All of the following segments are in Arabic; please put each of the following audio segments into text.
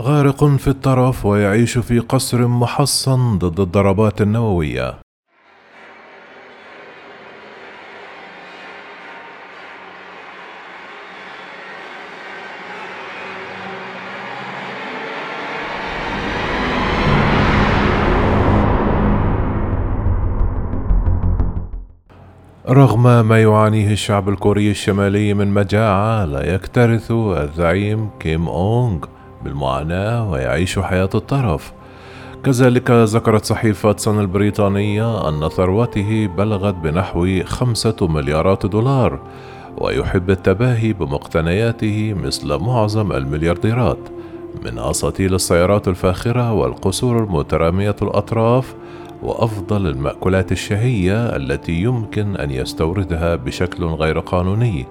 غارق في الترف ويعيش في قصر محصن ضد الضربات النووية. رغم ما يعانيه الشعب الكوري الشمالي من مجاعة لا يكترث الزعيم كيم أونغ. بالمعاناة ويعيش حياة الطرف. كذلك ذكرت صحيفة سن البريطانية أن ثروته بلغت بنحو خمسة مليارات دولار ويحب التباهي بمقتنياته مثل معظم المليارديرات من أساطيل السيارات الفاخرة والقصور المترامية الأطراف وأفضل المأكولات الشهية التي يمكن أن يستوردها بشكل غير قانوني.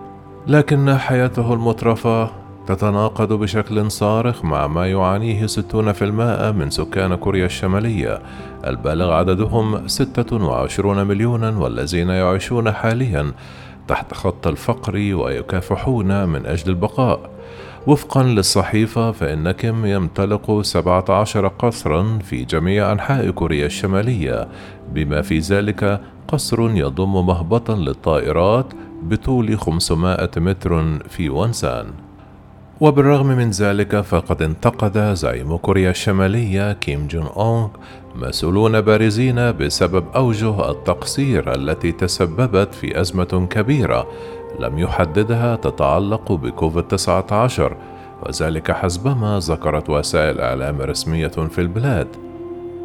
لكن حياته المترفة تتناقض بشكل صارخ مع ما يعانيه 60% من سكان كوريا الشمالية. البالغ عددهم 26 مليونا والذين يعيشون حاليا تحت خط الفقر ويكافحون من أجل البقاء. وفقا للصحيفة فإن كيم يمتلك 17 قصرا في جميع أنحاء كوريا الشمالية. بما في ذلك قصر يضم مهبطا للطائرات بطول 500 متر في وانسان. وبالرغم من ذلك فقد انتقد زعيم كوريا الشمالية كيم جون أونغ مسؤولون بارزين بسبب أوجه التقصير التي تسببت في أزمة كبيرة لم يحددها تتعلق بكوفيد 19 وذلك حسبما ذكرت وسائل إعلام رسمية في البلاد.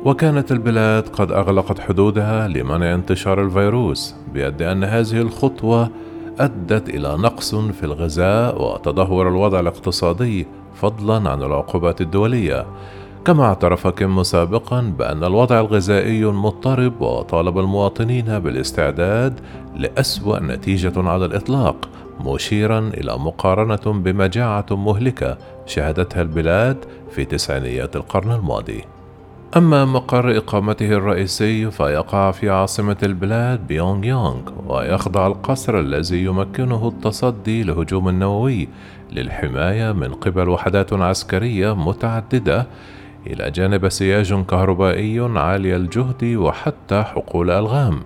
وكانت البلاد قد أغلقت حدودها لمنع انتشار الفيروس بيد أن هذه الخطوة أدت إلى نقص في الغذاء وتدهور الوضع الاقتصادي فضلا عن العقوبات الدولية. كما اعترف كيم سابقا بأن الوضع الغذائي مضطرب وطالب المواطنين بالاستعداد لأسوأ نتيجة على الإطلاق مشيرا إلى مقارنة بمجاعة مهلكة شهدتها البلاد في تسعينيات القرن الماضي. أما مقر إقامته الرئيسي فيقع في عاصمة البلاد بيونغ يونغ ويخضع القصر الذي يمكنه التصدي لهجوم نووي للحماية من قبل وحدات عسكرية متعددة إلى جانب سياج كهربائي عالي الجهد وحتى حقول ألغام.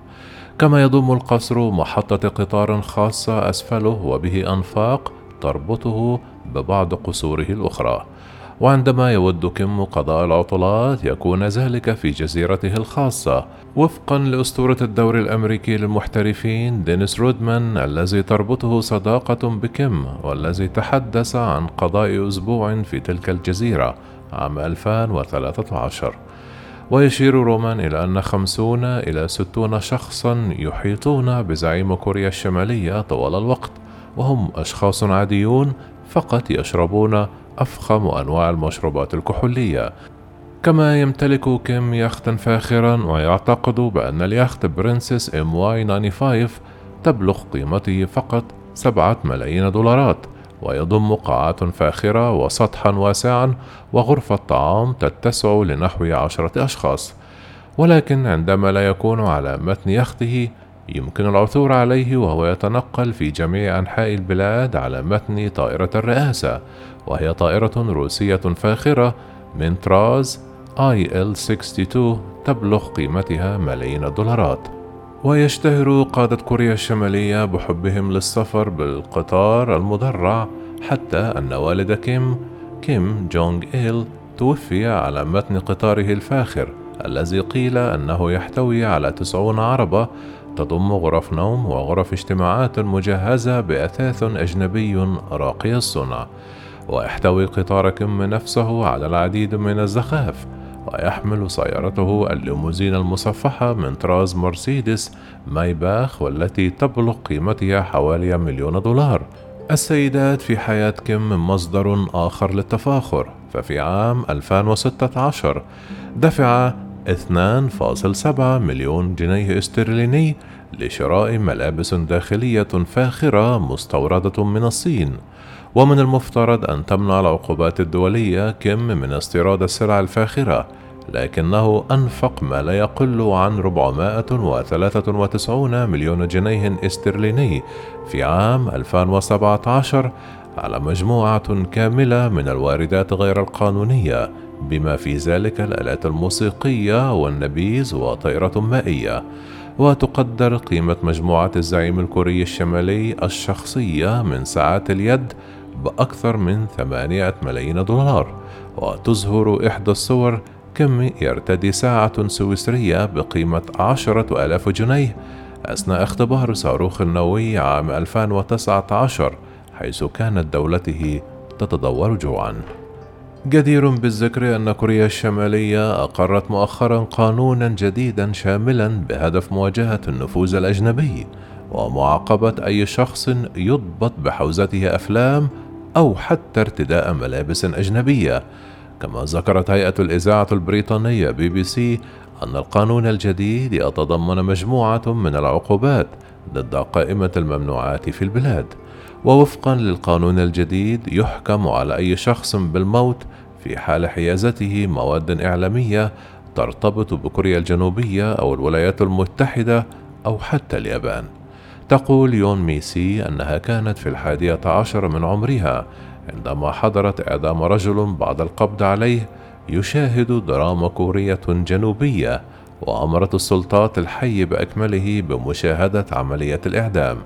كما يضم القصر محطة قطار خاصة أسفله وبه أنفاق تربطه ببعض قصوره الأخرى. وعندما يود كيم قضاء العطلات يكون ذلك في جزيرته الخاصة. وفقا لأسطورة الدوري الأمريكي للمحترفين دينيس رودمان الذي تربطه صداقة بكيم والذي تحدث عن قضاء أسبوع في تلك الجزيرة عام 2013 ويشير رومان إلى أن خمسون إلى ستون شخصا يحيطون بزعيم كوريا الشمالية طوال الوقت وهم أشخاص عاديون فقط يشربون أفخم أنواع المشروبات الكحولية. كما يمتلك كيم يختا فاخرا ويعتقد بأن اليخت Princess MY 95 تبلغ قيمته فقط سبعة ملايين دولارات ويضم قاعات فاخرة وسطحا واسعا وغرفة طعام تتسع لنحو عشرة أشخاص. ولكن عندما لا يكون على متن يخته يمكن العثور عليه وهو يتنقل في جميع أنحاء البلاد على متن طائرة الرئاسة وهي طائرة روسية فاخرة من طراز IL-62 تبلغ قيمتها ملايين الدولارات. ويشتهر قادة كوريا الشمالية بحبهم للسفر بالقطار المدرع حتى أن والد كيم كيم جونغ إيل توفي على متن قطاره الفاخر الذي قيل أنه يحتوي على تسعون عربة تضم غرف نوم وغرف اجتماعات مجهزة بأثاث أجنبي راقي الصنع ويحتوي قطار كيم نفسه على العديد من الزخارف ويحمل سيارته الليموزين المصفحة من طراز مرسيدس مايباخ والتي تبلغ قيمتها حوالي مليون دولار. السيدات في حياة كيم مصدر آخر للتفاخر ففي عام 2016 دفع 2.7 مليون جنيه استرليني لشراء ملابس داخلية فاخرة مستوردة من الصين. ومن المفترض أن تمنع العقوبات الدولية كم من استيراد السلع الفاخرة لكنه أنفق ما لا يقل عن 493 مليون جنيه استرليني في عام 2017 على مجموعة كاملة من الواردات غير القانونية بما في ذلك الآلات الموسيقية والنبيذ وطائرة مائية وتقدر قيمة مجموعة الزعيم الكوري الشمالي الشخصية من ساعات اليد بأكثر من ثمانية ملايين دولار وتظهر إحدى الصور كم يرتدي ساعة سويسرية بقيمة عشرة آلاف جنيه أثناء اختبار صاروخ النووي عام 2019 حيث كانت دولته تتدور جوعا. جدير بالذكر أن كوريا الشمالية أقرت مؤخرا قانونا جديدا شاملا بهدف مواجهة النفوذ الأجنبي ومعاقبة أي شخص يضبط بحوزته أفلام أو حتى ارتداء ملابس أجنبية. كما ذكرت هيئة الإذاعة البريطانية بي بي سي أن القانون الجديد يتضمن مجموعة من العقوبات ضد قائمة الممنوعات في البلاد. ووفقا للقانون الجديد يحكم على أي شخص بالموت في حال حيازته مواد إعلامية ترتبط بكوريا الجنوبية أو الولايات المتحدة أو حتى اليابان. تقول يون ميسي أنها كانت في الحادية عشر من عمرها عندما حضرت إعدام رجل بعد القبض عليه يشاهد دراما كورية جنوبية وأمرت السلطات الحي بأكمله بمشاهدة عملية الإعدام.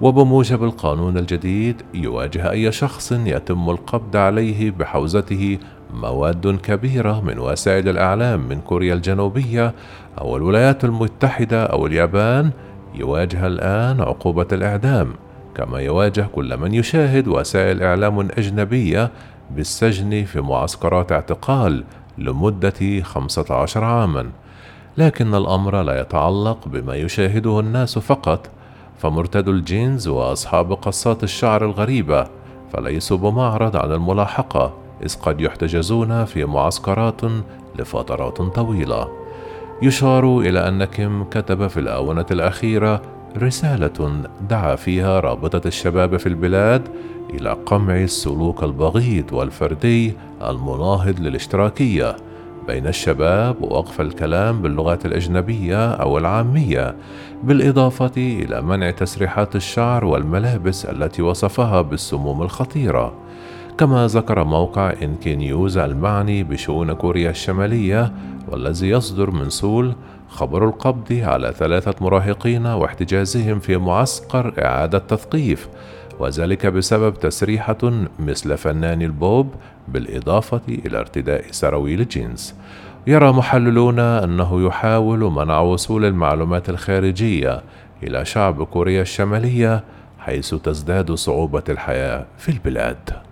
وبموجب القانون الجديد يواجه أي شخص يتم القبض عليه بحوزته مواد كبيرة من وسائل الإعلام من كوريا الجنوبية أو الولايات المتحدة أو اليابان يواجه الآن عقوبة الإعدام. كما يواجه كل من يشاهد وسائل إعلام أجنبية بالسجن في معسكرات اعتقال لمدة 15 عاما. لكن الأمر لا يتعلق بما يشاهده الناس فقط فمرتدو الجينز وأصحاب قصات الشعر الغريبة فليسوا بمعرض عن الملاحقة إذ قد يحتجزون في معسكرات لفترات طويلة. يشار إلى أن كيم كتب في الآونة الأخيرة رسالة دعا فيها رابطة الشباب في البلاد إلى قمع السلوك البغيض والفردي المناهض للاشتراكية. بين الشباب ووقف الكلام باللغات الأجنبية أو العامية بالإضافة إلى منع تسريحات الشعر والملابس التي وصفها بالسموم الخطيرة. كما ذكر موقع NK News المعني بشؤون كوريا الشمالية والذي يصدر من سول خبر القبض على ثلاثة مراهقين واحتجازهم في معسكر إعادة تثقيف وذلك بسبب تسريحة مثل فنان البوب بالإضافة إلى ارتداء سراويل الجينز يرى محللون أنه يحاول منع وصول المعلومات الخارجية إلى شعب كوريا الشمالية حيث تزداد صعوبة الحياة في البلاد.